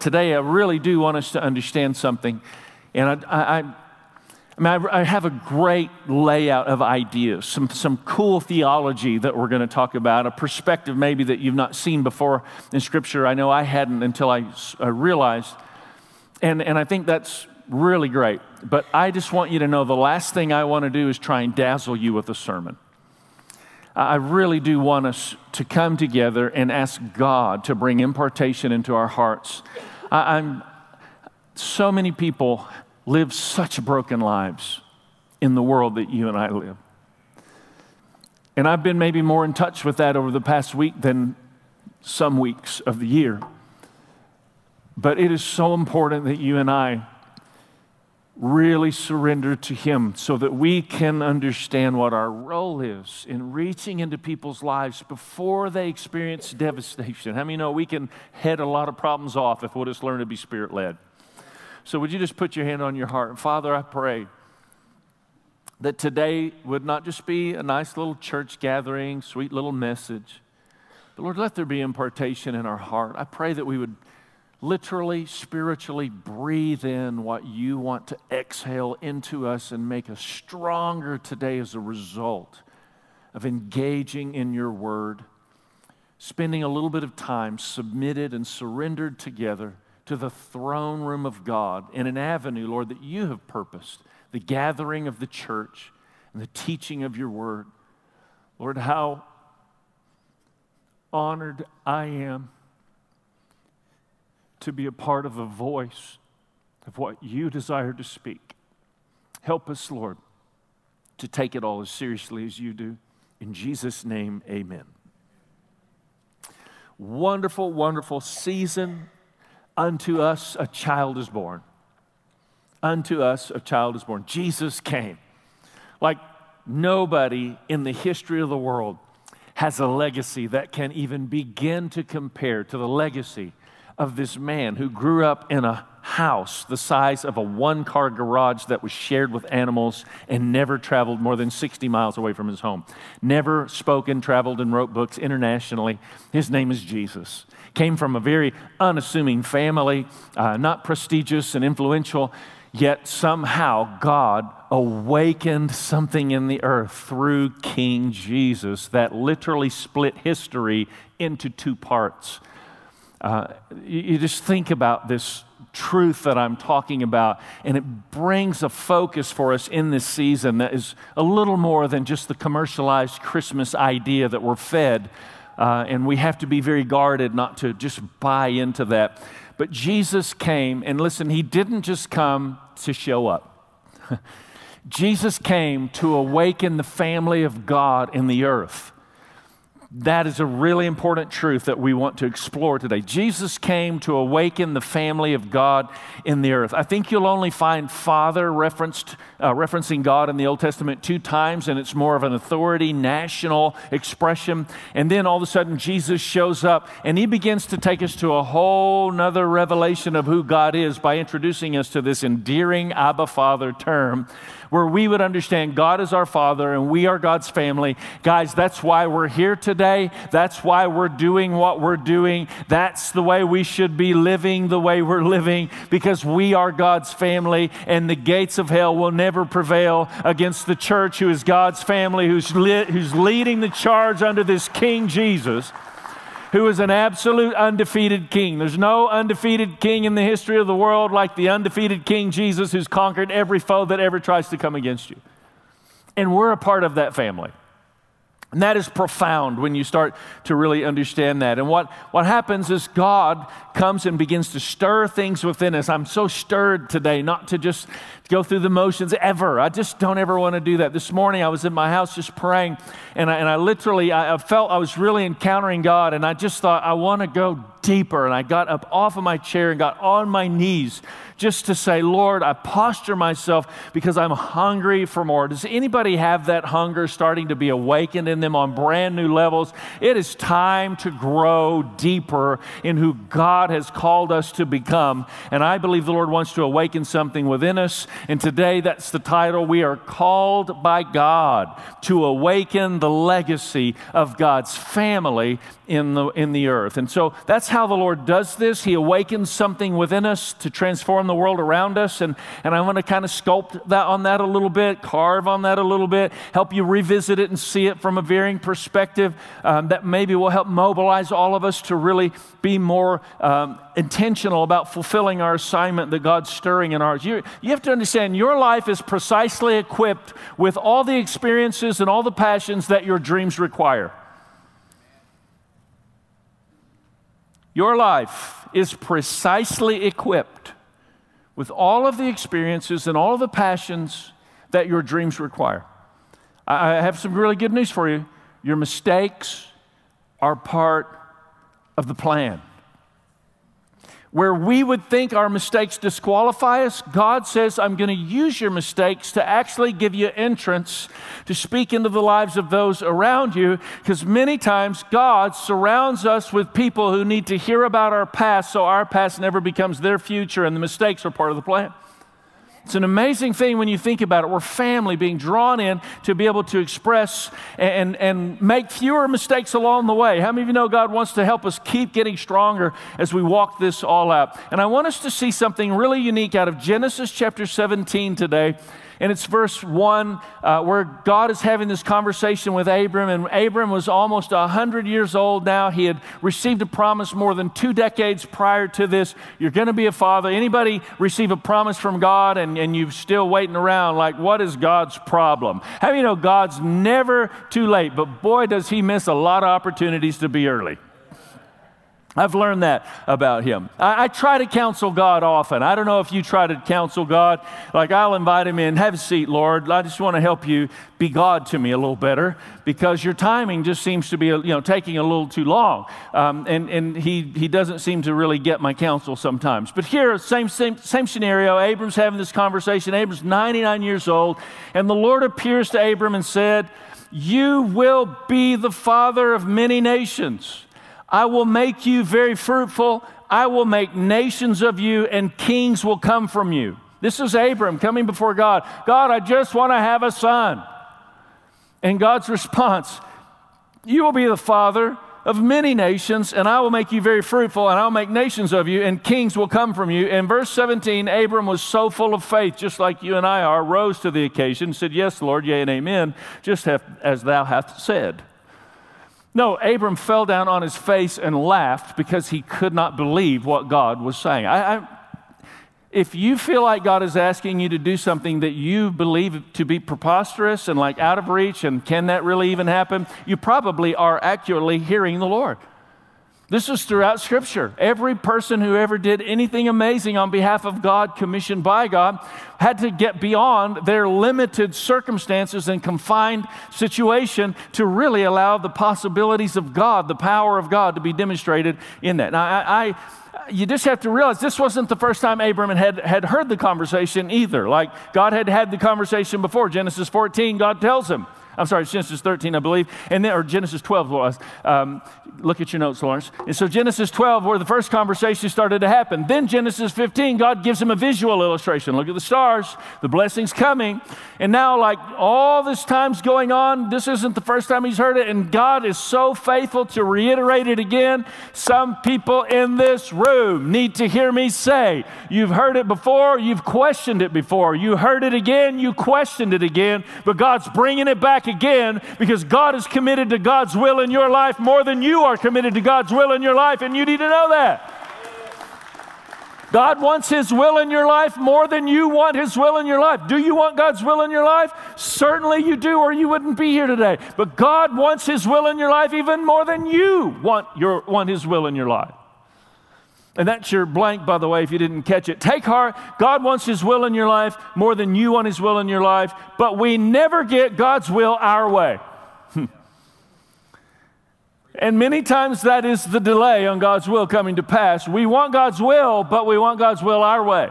today I really do want us to understand something. And I, I, I mean, I, I, have a great layout of ideas, some, some cool theology that we're going to talk about, a perspective maybe that you've not seen before in Scripture. I know I hadn't until I, I realized. And, and I think that's really great. But I just want you to know the last thing I want to do is try and dazzle you with a sermon. I really do want us to come together and ask God to bring impartation into our hearts. I, am so many people live such broken lives in the world that you and I live. And I've been maybe more in touch with that over the past week than some weeks of the year. But it is so important that you and I really surrender to Him so that we can understand what our role is in reaching into people's lives before they experience devastation. How many know we can head a lot of problems off if we'll just learn to be spirit led? So, would you just put your hand on your heart? Father, I pray that today would not just be a nice little church gathering, sweet little message, but Lord, let there be impartation in our heart. I pray that we would literally, spiritually breathe in what you want to exhale into us and make us stronger today as a result of engaging in your word, spending a little bit of time submitted and surrendered together to the throne room of God in an avenue, Lord, that you have purposed the gathering of the church and the teaching of your word. Lord, how honored I am to be a part of the voice of what you desire to speak. Help us, Lord, to take it all as seriously as you do. In Jesus' name, amen. Wonderful, wonderful season. Unto us a child is born. Unto us a child is born. Jesus came. Like nobody in the history of the world has a legacy that can even begin to compare to the legacy of this man who grew up in a house the size of a one car garage that was shared with animals and never traveled more than 60 miles away from his home. Never spoken, traveled, and wrote books internationally. His name is Jesus. Came from a very unassuming family, uh, not prestigious and influential, yet somehow God awakened something in the earth through King Jesus that literally split history into two parts. Uh, you, just think about this truth that I'm talking about, and it brings a focus for us in this season that is a little more than just the commercialized Christmas idea that we're fed. Uh, and we have to be very guarded not to just buy into that. But Jesus came, and listen, he didn't just come to show up. Jesus came to awaken the family of God in the earth. That is a really important truth that we want to explore today. Jesus came to awaken the family of God in the earth. I think you'll only find Father referenced, uh, referencing God in the Old Testament two times, and it's more of an authority, national expression. And then all of a sudden, Jesus shows up and he begins to take us to a whole nother revelation of who God is by introducing us to this endearing Abba Father term where we would understand God is our Father and we are God's family. Guys, that's why we're here today. That's why we're doing what we're doing. That's the way we should be living the way we're living because we are God's family and the gates of hell will never prevail against the church who is God's family, who's, li- who's leading the charge under this King Jesus who is an absolute undefeated king. There's no undefeated king in the history of the world like the undefeated King Jesus who's conquered every foe that ever tries to come against you. And we're a part of that family. And that is profound when you start to really understand that. And what, what happens is God comes and begins to stir things within us. I'm so stirred today not to just go through the motions ever. I just don't ever want to do that. This morning I was in my house just praying, and I, and I literally I, I felt I was really encountering God, and I just thought, I want to go deeper. And I got up off of my chair and got on my knees just to say, Lord, I posture myself because I'm hungry for more. Does anybody have that hunger starting to be awakened in them on brand new levels? It is time to grow deeper in who God has called us to become. And I believe the Lord wants to awaken something within us. And today, that's the title. We are called by God to awaken the legacy of God's family in the, in the earth. And so that's how the Lord does this. He awakens something within us to transform the world around us. And, and I want to kind of sculpt that on that a little bit, carve on that a little bit, help you revisit it and see it from a varying perspective um, that maybe will help mobilize all of us to really be more um, intentional about fulfilling our assignment that God's stirring in ours. You, you have to understand your life is precisely equipped with all the experiences and all the passions that your dreams require. Your life is precisely equipped with all of the experiences and all of the passions that your dreams require. I have some really good news for you. Your mistakes are part of the plan. Where we would think our mistakes disqualify us, God says, I'm going to use your mistakes to actually give you entrance to speak into the lives of those around you. Because many times God surrounds us with people who need to hear about our past so our past never becomes their future and the mistakes are part of the plan. It's an amazing thing when you think about it. We're family being drawn in to be able to express and, and make fewer mistakes along the way. How many of you know God wants to help us keep getting stronger as we walk this all out? And I want us to see something really unique out of Genesis chapter 17 today and it's verse 1 uh, where God is having this conversation with Abram. And Abram was almost 100 years old now. He had received a promise more than two decades prior to this. You're going to be a father. Anybody receive a promise from God and, and you're still waiting around, like, what is God's problem? How do you know God's never too late? But boy, does he miss a lot of opportunities to be early. I've learned that about him. I, I, try to counsel God often. I don't know if you try to counsel God. Like, I'll invite him in, have a seat, Lord. I just want to help you be God to me a little better because your timing just seems to be, you know, taking a little too long. Um, and and he, he doesn't seem to really get my counsel sometimes. But here, same, same, same scenario. Abram's having this conversation. Abram's 99 years old. And the Lord appears to Abram and said, You will be the father of many nations. I will make you very fruitful. I will make nations of you, and kings will come from you. This is Abram coming before God. God, I just want to have a son. And God's response, You will be the father of many nations, and I will make you very fruitful, and I'll make nations of you, and kings will come from you. In verse 17, Abram was so full of faith, just like you and I are, rose to the occasion, said, Yes, Lord, yea, and amen, just as thou hast said. No, Abram fell down on his face and laughed because he could not believe what God was saying. I, I, if you feel like God is asking you to do something that you believe to be preposterous and like out of reach, and can that really even happen? You probably are accurately hearing the Lord. This is throughout Scripture. Every person who ever did anything amazing on behalf of God, commissioned by God, had to get beyond their limited circumstances and confined situation to really allow the possibilities of God, the power of God, to be demonstrated in that. Now, I, I you just have to realize this wasn't the first time Abram had, had heard the conversation either. Like God had had the conversation before. Genesis 14, God tells him, I'm sorry, Genesis 13, I believe, and then, or Genesis 12 was. Um, look at your notes, Lawrence. And so Genesis 12, where the first conversation started to happen. Then Genesis 15, God gives him a visual illustration. Look at the stars, the blessing's coming. And now, like all this time's going on, this isn't the first time he's heard it, and God is so faithful to reiterate it again. Some people in this room need to hear me say, You've heard it before, you've questioned it before. You heard it again, you questioned it again, but God's bringing it back again because God is committed to God's will in your life more than you are committed to God's will in your life, and you need to know that. God wants His will in your life more than you want His will in your life. Do you want God's will in your life? Certainly you do, or you wouldn't be here today. But God wants His will in your life even more than you want, your, want His will in your life. And that's your blank, by the way, if you didn't catch it. Take heart. God wants His will in your life more than you want His will in your life, but we never get God's will our way. and many times that is the delay on God's will coming to pass. We want God's will, but we want God's will our way.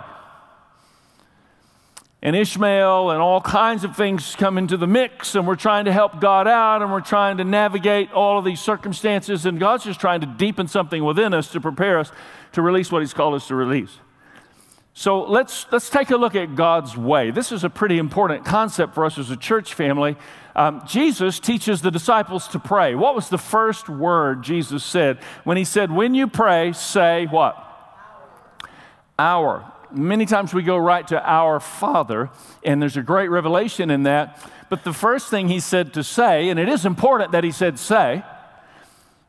And Ishmael and all kinds of things come into the mix, and we're trying to help God out, and we're trying to navigate all of these circumstances, and God's just trying to deepen something within us to prepare us to release what He's called us to release. So let's, let's take a look at God's way. This is a pretty important concept for us as a church family. Um, Jesus teaches the disciples to pray. What was the first word Jesus said? When he said, When you pray, say what? Our. Many times we go right to our Father, and there's a great revelation in that. But the first thing he said to say, and it is important that he said say,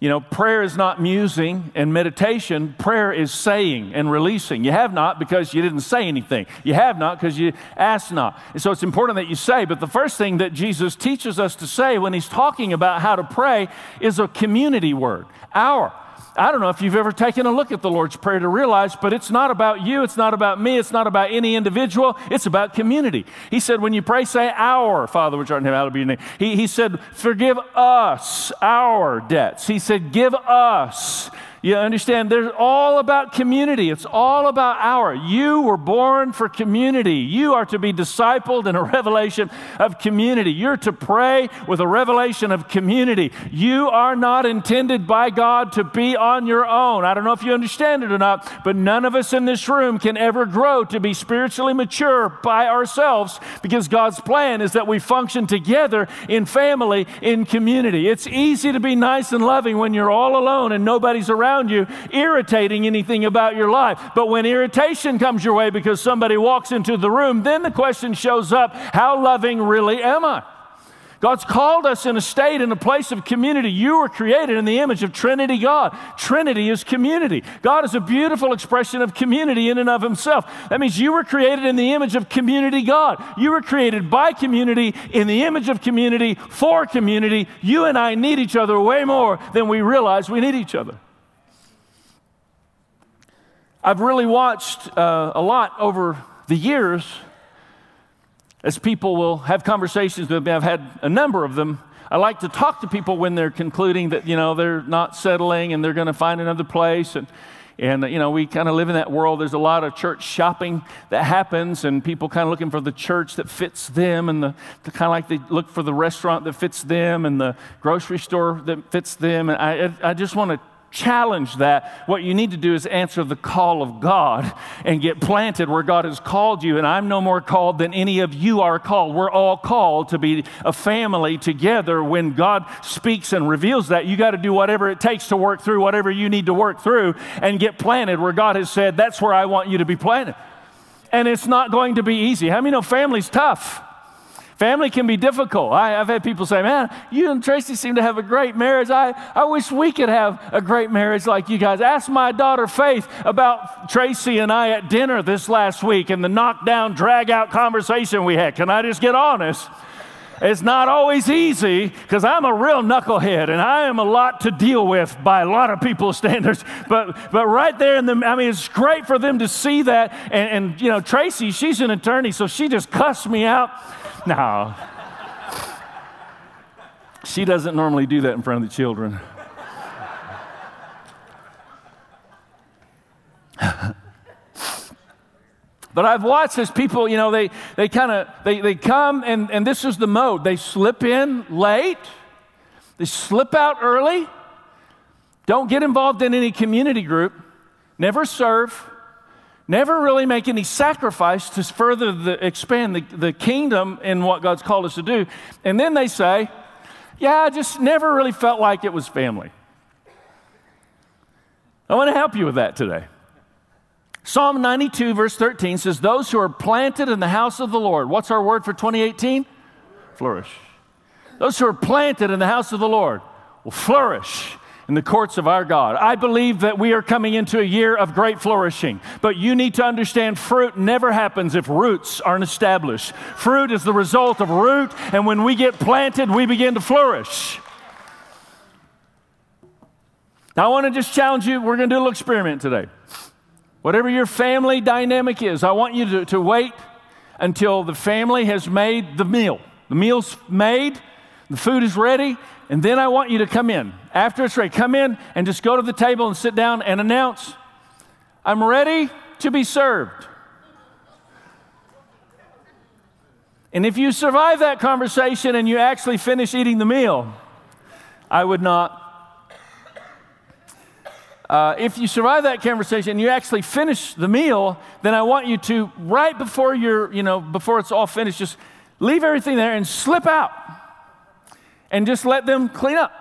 you know, prayer is not musing and meditation. Prayer is saying and releasing. You have not because you didn't say anything. You have not because you asked not. And so it's important that you say. But the first thing that Jesus teaches us to say when he's talking about how to pray is a community word, our. I don't know if you've ever taken a look at the Lord's Prayer to realize, but it's not about you, it's not about me, it's not about any individual, it's about community. He said, when you pray, say, Our Father which art in heaven, hallowed be your name. He, he said, Forgive us our debts. He said, Give us you understand? They're all about community. It's all about our. You were born for community. You are to be discipled in a revelation of community. You're to pray with a revelation of community. You are not intended by God to be on your own. I don't know if you understand it or not, but none of us in this room can ever grow to be spiritually mature by ourselves because God's plan is that we function together in family, in community. It's easy to be nice and loving when you're all alone and nobody's around around you irritating anything about your life. But when irritation comes your way because somebody walks into the room, then the question shows up how loving really am I? God's called us in a state, in a place of community. You were created in the image of Trinity God. Trinity is community. God is a beautiful expression of community in and of Himself. That means you were created in the image of community God. You were created by community, in the image of community, for community. You and I need each other way more than we realize we need each other. I've really watched uh, a lot over the years as people will have conversations with me. I've had a number of them. I like to talk to people when they're concluding that, you know, they're not settling and they're going to find another place. And, and you know, we kind of live in that world. There's a lot of church shopping that happens, and people kind of looking for the church that fits them, and the, the kind of like they look for the restaurant that fits them, and the grocery store that fits them. And I, I just want to challenge that. What you need to do is answer the call of God and get planted where God has called you. And I'm no more called than any of you are called. We're all called to be a family together. When God speaks and reveals that, you got to do whatever it takes to work through whatever you need to work through and get planted where God has said, that's where I want you to be planted. And it's not going to be easy. How many know family's tough? Family can be difficult. I, have had people say, Man, you and Tracy seem to have a great marriage. I, I wish we could have a great marriage like you guys. Ask my daughter Faith about Tracy and I at dinner this last week and the knockdown, drag out conversation we had. Can I just get honest? It's not always easy because I'm a real knucklehead and I am a lot to deal with by a lot of people's standards. But, but right there in the, I mean, it's great for them to see that. And, and you know, Tracy, she's an attorney, so she just cussed me out no. She doesn't normally do that in front of the children. but I've watched as people, you know, they, they kind of, they, they come and, and this is the mode. They slip in late. They slip out early. Don't get involved in any community group. Never serve never really make any sacrifice to further the, expand the, the kingdom in what God's called us to do. And then they say, Yeah, I just never really felt like it was family. I want to help you with that today. Psalm 92, verse 13 says, Those who are planted in the house of the Lord, what's our word for 2018? Flourish. Those who are planted in the house of the Lord will flourish in the courts of our God. I believe that we are coming into a year of great flourishing, but you need to understand fruit never happens if roots aren't established. Fruit is the result of root, and when we get planted, we begin to flourish. Now, I want to just challenge you. We're going to do a little experiment today. Whatever your family dynamic is, I want you to, to wait until the family has made the meal. The meal's made, the food is ready, and then I want you to come in. After it's ready, come in and just go to the table and sit down and announce, I'm ready to be served. And if you survive that conversation and you actually finish eating the meal, I would not uh, if you survive that conversation and you actually finish the meal, then I want you to, right before you're, you know, before it's all finished, just leave everything there and slip out and just let them clean up.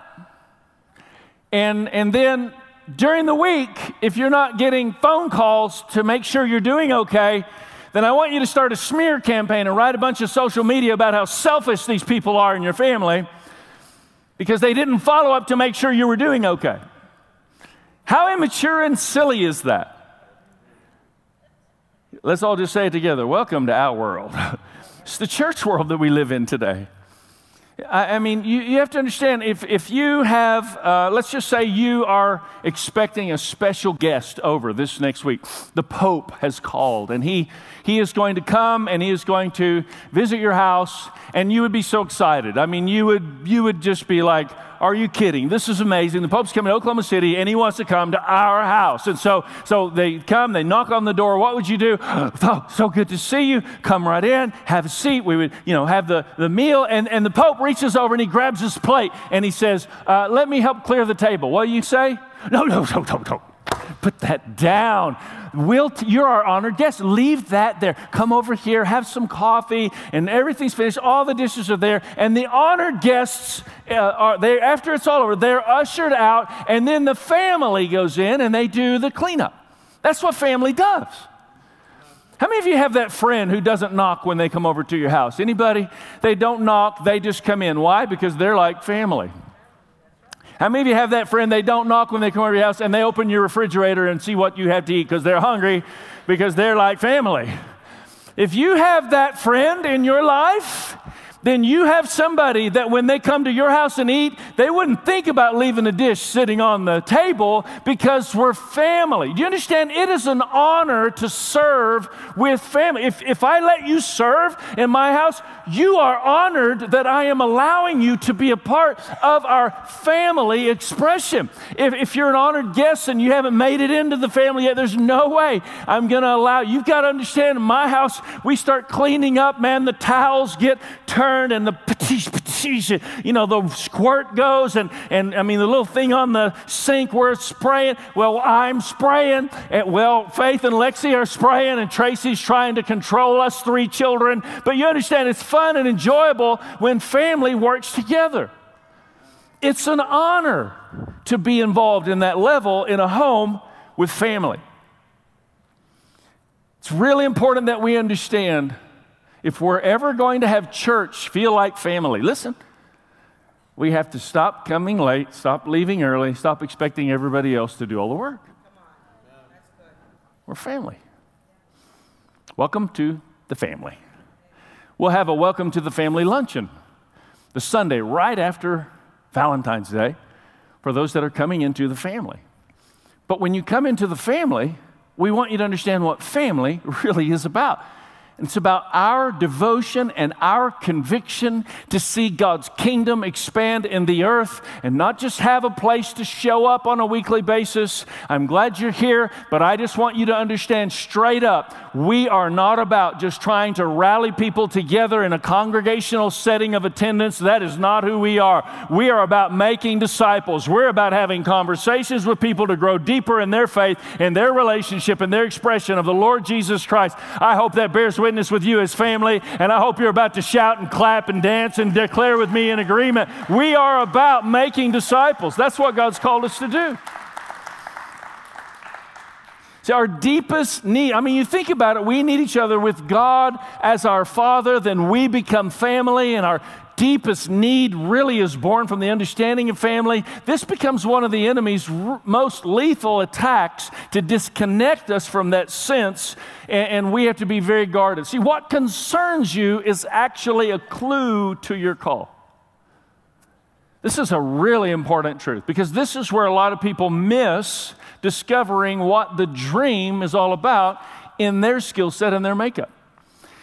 And, and then during the week, if you're not getting phone calls to make sure you're doing okay, then I want you to start a smear campaign and write a bunch of social media about how selfish these people are in your family because they didn't follow up to make sure you were doing okay. How immature and silly is that? Let's all just say it together. Welcome to our world. it's the church world that we live in today. I, I mean, you, you, have to understand if, if you have, uh, let's just say you are expecting a special guest over this next week. The Pope has called and he, he is going to come and he is going to visit your house, and you would be so excited. I mean, you would, you would just be like, are you kidding? This is amazing. The Pope's coming to Oklahoma City and he wants to come to our house. And so, so they come, they knock on the door. What would you do? Oh, so good to see you. Come right in, have a seat. We would, you know, have the, the meal. And, and the Pope reaches over and he grabs his plate and he says, uh, Let me help clear the table. What do you say? No, no, no, no, no. Put that down. You're our honored guest. Leave that there. Come over here, have some coffee, and everything's finished. All the dishes are there. And the honored guests uh, are there. After it's all over, they're ushered out, and then the family goes in and they do the cleanup. That's what family does. How many of you have that friend who doesn't knock when they come over to your house? Anybody? They don't knock, they just come in. Why? Because they're like family. How many of you have that friend? They don't knock when they come over your house and they open your refrigerator and see what you have to eat because they're hungry because they're like family. If you have that friend in your life, then you have somebody that when they come to your house and eat, they wouldn't think about leaving a dish sitting on the table because we're family. Do you understand? It is an honor to serve with family. If, if I let you serve in my house, you are honored that I am allowing you to be a part of our family expression. If, if you're an honored guest and you haven't made it into the family yet, there's no way I'm going to allow. You've got to understand in my house, we start cleaning up, man, the towels get turned and the patish, patish, you know, the squirt goes and, and I mean, the little thing on the sink where it's spraying. Well, I'm spraying. And, well, Faith and Lexi are spraying and Tracy's trying to control us three children. But you understand, it's fun fun and enjoyable when family works together. It's an honor to be involved in that level in a home with family. It's really important that we understand if we're ever going to have church feel like family, listen, we have to stop coming late, stop leaving early, stop expecting everybody else to do all the work. We're family. Welcome to the family we'll have a welcome to the family luncheon the Sunday right after Valentine's Day for those that are coming into the family. But when you come into the family, we want you to understand what family really is about. It's about our devotion and our conviction to see God's kingdom expand in the earth and not just have a place to show up on a weekly basis. I'm glad you're here, but I just want you to understand straight up we are not about just trying to rally people together in a congregational setting of attendance. That is not who we are. We are about making disciples. We're about having conversations with people to grow deeper in their faith, in their relationship, in their expression of the Lord Jesus Christ. I hope that bears witness witness with you as family, and I hope you're about to shout and clap and dance and declare with me in agreement. We are about making disciples. That's what God's called us to do. See, our deepest need, I mean, you think about it, we need each other with God as our Father, then we become family, and our deepest need really is born from the understanding of family, this becomes one of the enemy's r- most lethal attacks to disconnect us from that sense, and, and we have to be very guarded. See, what concerns you is actually a clue to your call. This is a really important truth because this is where a lot of people miss discovering what the dream is all about in their skill set and their makeup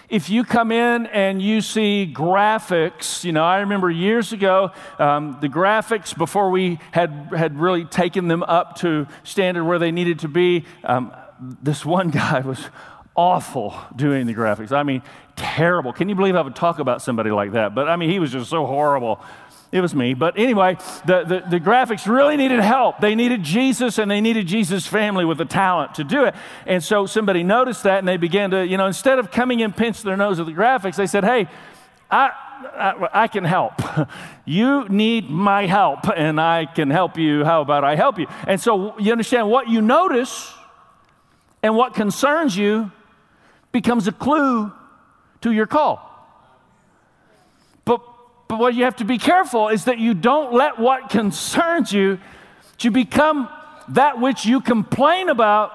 if you come in and you see graphics, you know, I remember years ago, um, the graphics before we had, had really taken them up to standard where they needed to be, um, this one guy was awful doing the graphics. I mean, terrible. Can you believe I would talk about somebody like that? But I mean, he was just so horrible. It was me. But anyway, the, the, the, graphics really needed help. They needed Jesus and they needed Jesus' family with the talent to do it. And so somebody noticed that and they began to, you know, instead of coming and pinch their nose at the graphics, they said, hey, I, I, I can help. you need my help and I can help you. How about I help you? And so you understand what you notice and what concerns you becomes a clue to your call. But, what you have to be careful is that you don't let what concerns you to become that which you complain about.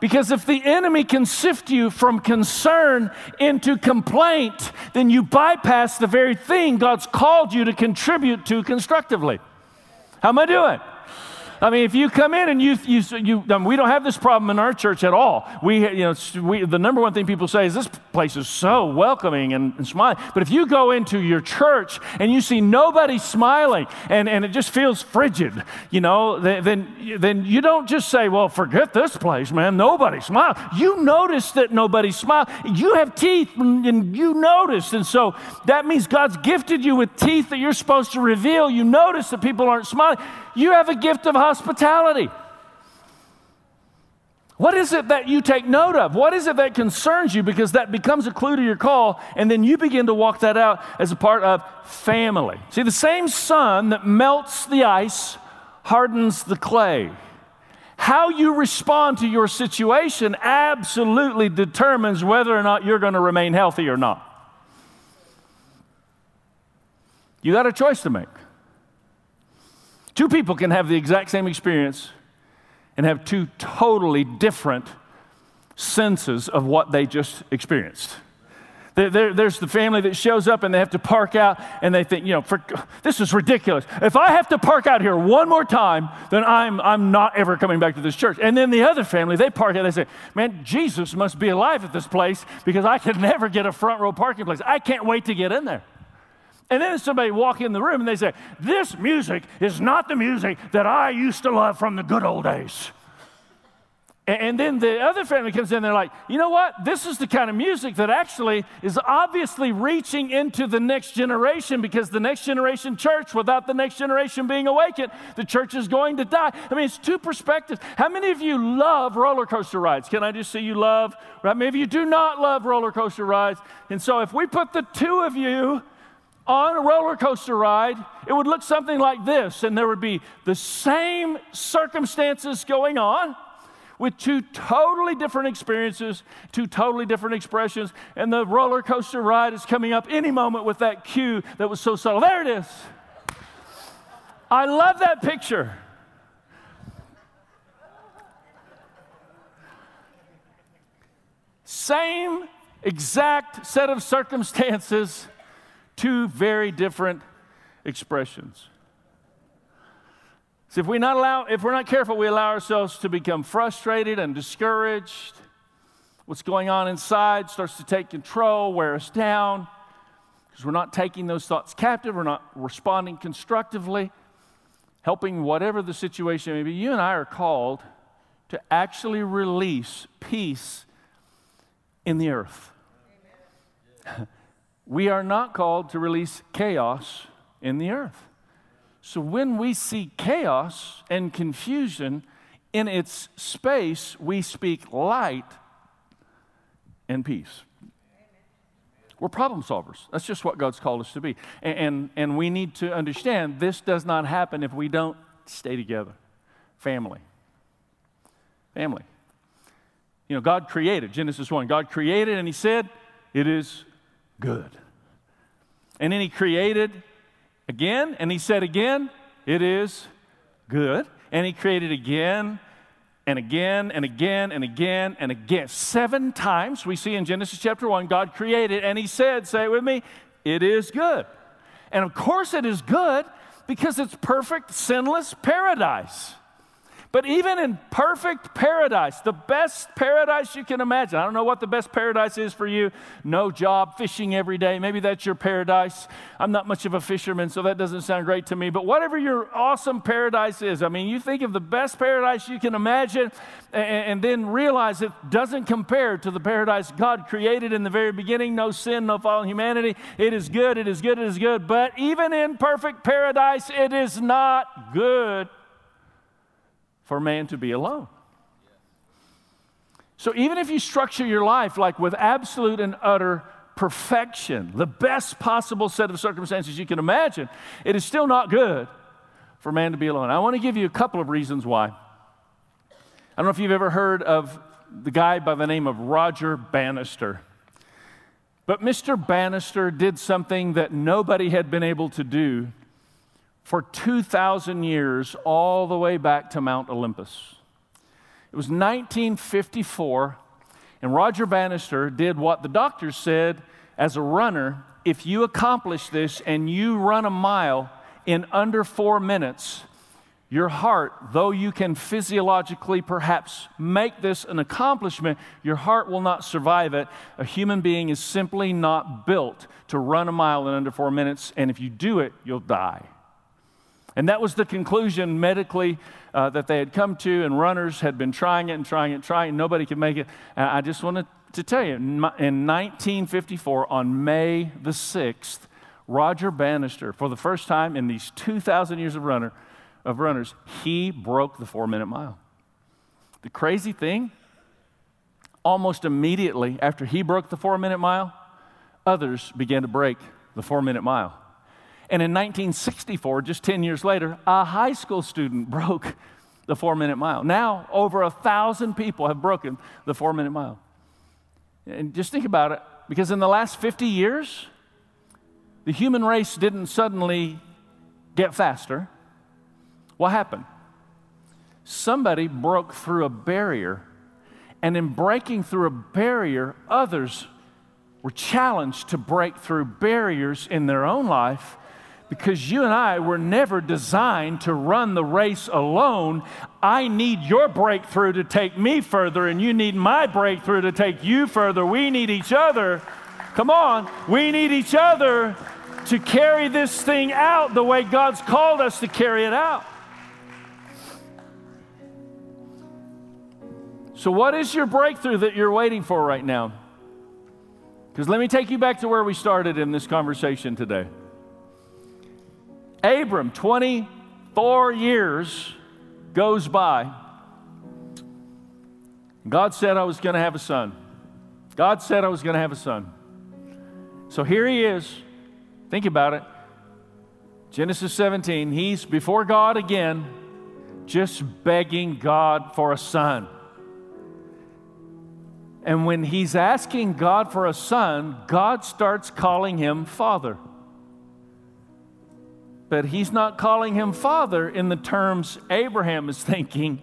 Because if the enemy can sift you from concern into complaint, then you bypass the very thing God's called you to contribute to constructively. How am I doing? I mean, if you come in and you, you, you I mean, we don't have this problem in our church at all. We, you know, we, the number one thing people say is this place is so welcoming and, and smiling. But if you go into your church and you see nobody smiling and, and it just feels frigid, you know, then, then you don't just say, well, forget this place, man. Nobody smiled. You notice that nobody smiled. You have teeth and you notice. And so that means God's gifted you with teeth that you're supposed to reveal. You notice that people aren't smiling. You have a gift of hospitality. What is it that you take note of? What is it that concerns you? Because that becomes a clue to your call, and then you begin to walk that out as a part of family. See, the same sun that melts the ice hardens the clay. How you respond to your situation absolutely determines whether or not you're going to remain healthy or not. You got a choice to make. Two people can have the exact same experience and have two totally different senses of what they just experienced. There, there, there's the family that shows up and they have to park out and they think, you know, for, this is ridiculous. If I have to park out here one more time, then I'm, I'm not ever coming back to this church. And then the other family, they park out and they say, man, Jesus must be alive at this place because I can never get a front row parking place. I can't wait to get in there. And then somebody walk in the room and they say, This music is not the music that I used to love from the good old days. And then the other family comes in, they're like, you know what? This is the kind of music that actually is obviously reaching into the next generation because the next generation church, without the next generation being awakened, the church is going to die. I mean, it's two perspectives. How many of you love roller coaster rides? Can I just say you love? Right? Maybe you do not love roller coaster rides. And so if we put the two of you on a roller coaster ride, it would look something like this, and there would be the same circumstances going on with two totally different experiences, two totally different expressions, and the roller coaster ride is coming up any moment with that cue that was so subtle. There it is. I love that picture. Same exact set of circumstances two very different expressions. So if we not allow, if we're not careful, we allow ourselves to become frustrated and discouraged. What's going on inside starts to take control, wear us down, because we're not taking those thoughts captive, we're not responding constructively, helping whatever the situation may be. You and I are called to actually release peace in the earth. We are not called to release chaos in the earth. So when we see chaos and confusion in its space, we speak light and peace. We're problem solvers. That's just what God's called us to be. And, and, and, we need to understand this does not happen if we don't stay together. Family. Family. You know, God created, Genesis 1, God created and He said, It is good. And then he created again, and he said again, it is good. And he created again and again and again and again and again. Seven times we see in Genesis chapter 1, God created, and he said, say it with me, it is good. And of course it is good because it's perfect, sinless paradise. But even in perfect paradise, the best paradise you can imagine, I don't know what the best paradise is for you. No job, fishing every day. Maybe that's your paradise. I'm not much of a fisherman, so that doesn't sound great to me. But whatever your awesome paradise is, I mean, you think of the best paradise you can imagine and, and then realize it doesn't compare to the paradise God created in the very beginning no sin, no fallen humanity. It is good, it is good, it is good. But even in perfect paradise, it is not good for man to be alone. So even if you structure your life like with absolute and utter perfection, the best possible set of circumstances you can imagine, it is still not good for man to be alone. I want to give you a couple of reasons why. I don't know if you've ever heard of the guy by the name of Roger Bannister. But Mr. Bannister did something that nobody had been able to do for 2,000 years, all the way back to Mount Olympus. It was 1954, and Roger Bannister did what the doctors said as a runner if you accomplish this and you run a mile in under four minutes, your heart, though you can physiologically perhaps make this an accomplishment, your heart will not survive it. A human being is simply not built to run a mile in under four minutes, and if you do it, you'll die. And that was the conclusion medically uh, that they had come to, and runners had been trying it and trying it and trying it. And Nobody could make it. And I just wanted to tell you in 1954, on May the 6th, Roger Bannister, for the first time in these 2,000 years of, runner, of runners, he broke the four minute mile. The crazy thing, almost immediately after he broke the four minute mile, others began to break the four minute mile. And in 1964, just 10 years later, a high school student broke the four minute mile. Now, over a thousand people have broken the four minute mile. And just think about it, because in the last 50 years, the human race didn't suddenly get faster. What happened? Somebody broke through a barrier, and in breaking through a barrier, others were challenged to break through barriers in their own life because you and I were never designed to run the race alone. I need your breakthrough to take me further, and you need my breakthrough to take you further. We need each other. Come on, we need each other to carry this thing out the way God's called us to carry it out. So, what is your breakthrough that you're waiting for right now? Because let me take you back to where we started in this conversation today. Abram, 24 years goes by. God said I was going to have a son. God said I was going to have a son. So here he is. Think about it. Genesis 17, he's before God again, just begging God for a son. And when he's asking God for a son, God starts calling him father but he's not calling him father in the terms Abraham is thinking.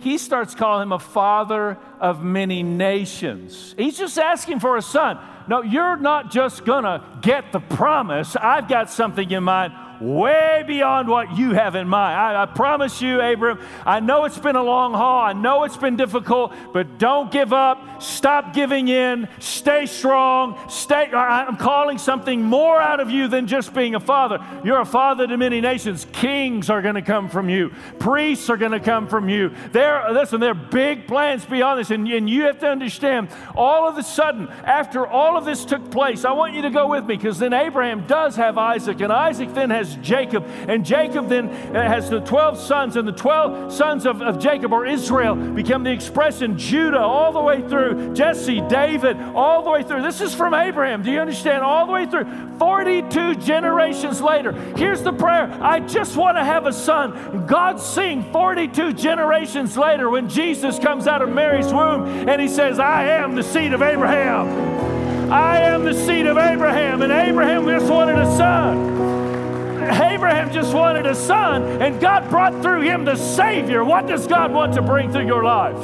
He starts calling him a father of many nations. He's just asking for a son. No, you're not just gonna get the promise. I've got something in mind way beyond what you have in mind. I, I, promise you, Abram, I know it's been a long haul. I know it's been difficult, but don't give up. Stop giving in. Stay strong. Stay. I'm calling something more out of you than just being a father. You're a father to many nations. Kings are going to come from you. Priests are going to come from you. There, listen, there are big plans beyond this, and, and you have to understand. All of a sudden, after all of this took place, I want you to go with me because then Abraham does have Isaac, and Isaac then has Jacob. And Jacob then uh, has the 12 sons, and the 12 sons of, of Jacob or Israel become the expression Judah all the way through, Jesse, David, all the way through. This is from Abraham. Do you understand? All the way through. 42 generations later. Here's the prayer I just want to have a son. God sing 42 generations later when Jesus comes out of Mary's womb and he says, I am the seed of Abraham. I am the seed of Abraham. And Abraham just wanted a son. Abraham just wanted a son, and God brought through him the Savior. What does God want to bring through your life?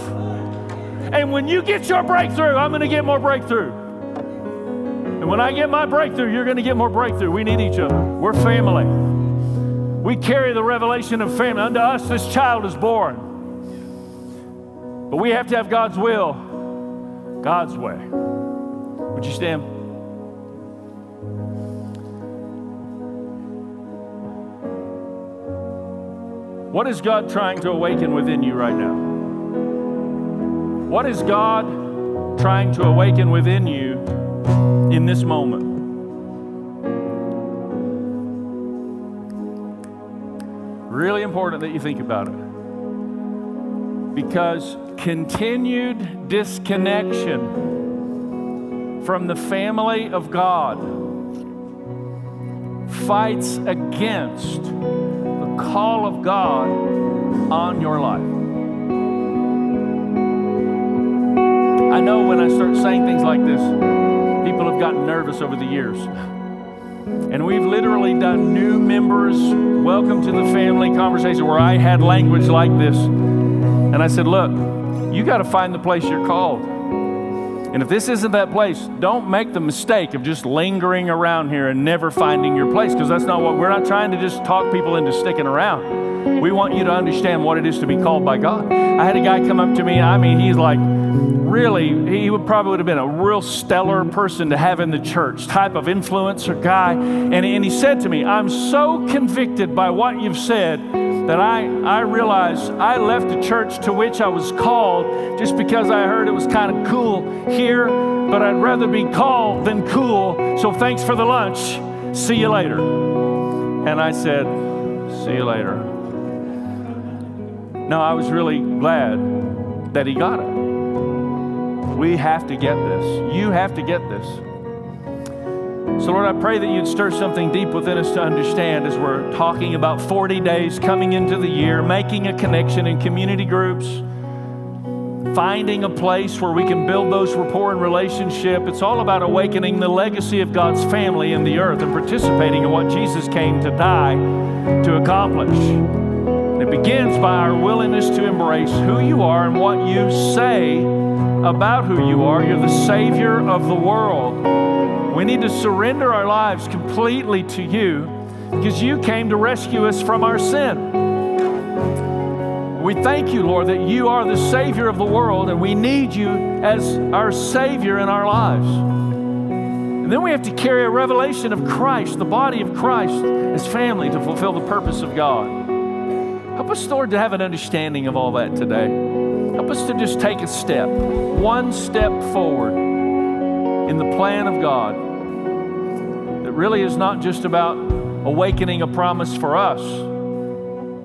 And when you get your breakthrough, I'm going to get more breakthrough. And when I get my breakthrough, you're going to get more breakthrough. We need each other. We're family. We carry the revelation of family. Unto us this child is born. But we have to have God's will, God's way. Would you stand? What is God trying to awaken within you right now? What is God trying to awaken within you in this moment? Really important that you think about it. Because continued disconnection from the family of God fights against call of God on your life. I know when I start saying things like this, people have gotten nervous over the years. And we've literally done new members, welcome to the family conversation where I had language like this. And I said, Look, you got to find the place you're called. And if this isn't that place, don't make the mistake of just lingering around here and never finding your place because that's not what we're not trying to just talk people into sticking around. We want you to understand what it is to be called by God. I had a guy come up to me, I mean, he's like, really, he would probably would have been a real stellar person to have in the church, type of influencer guy. And, and he said to me, I'm so convicted by what you've said that I, I realized I left the church to which I was called just because I heard it was kind of cool here, but I'd rather be called than cool. So thanks for the lunch. See you later. And I said, See you later. No, I was really glad that he got it. We have to get this. You have to get this. So, Lord, I pray that you'd stir something deep within us to understand as we're talking about 40 days coming into the year, making a connection in community groups, finding a place where we can build those rapport and relationship. It's all about awakening the legacy of God's family in the earth and participating in what Jesus came to die to accomplish. It begins by our willingness to embrace who you are and what you say about who you are. You're the Savior of the world. We need to surrender our lives completely to you because you came to rescue us from our sin. We thank you, Lord, that you are the Savior of the world and we need you as our Savior in our lives. And then we have to carry a revelation of Christ, the body of Christ, as family to fulfill the purpose of God. Help us, Lord, to have an understanding of all that today. Help us to just take a step, one step forward in the plan of God that really is not just about awakening a promise for us,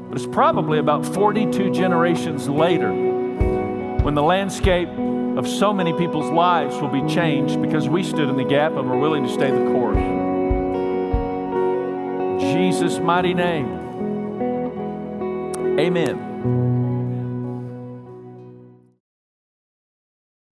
but it's probably about 42 generations later when the landscape of so many people's lives will be changed because we stood in the gap and were willing to stay the course. Jesus' mighty name. Amen.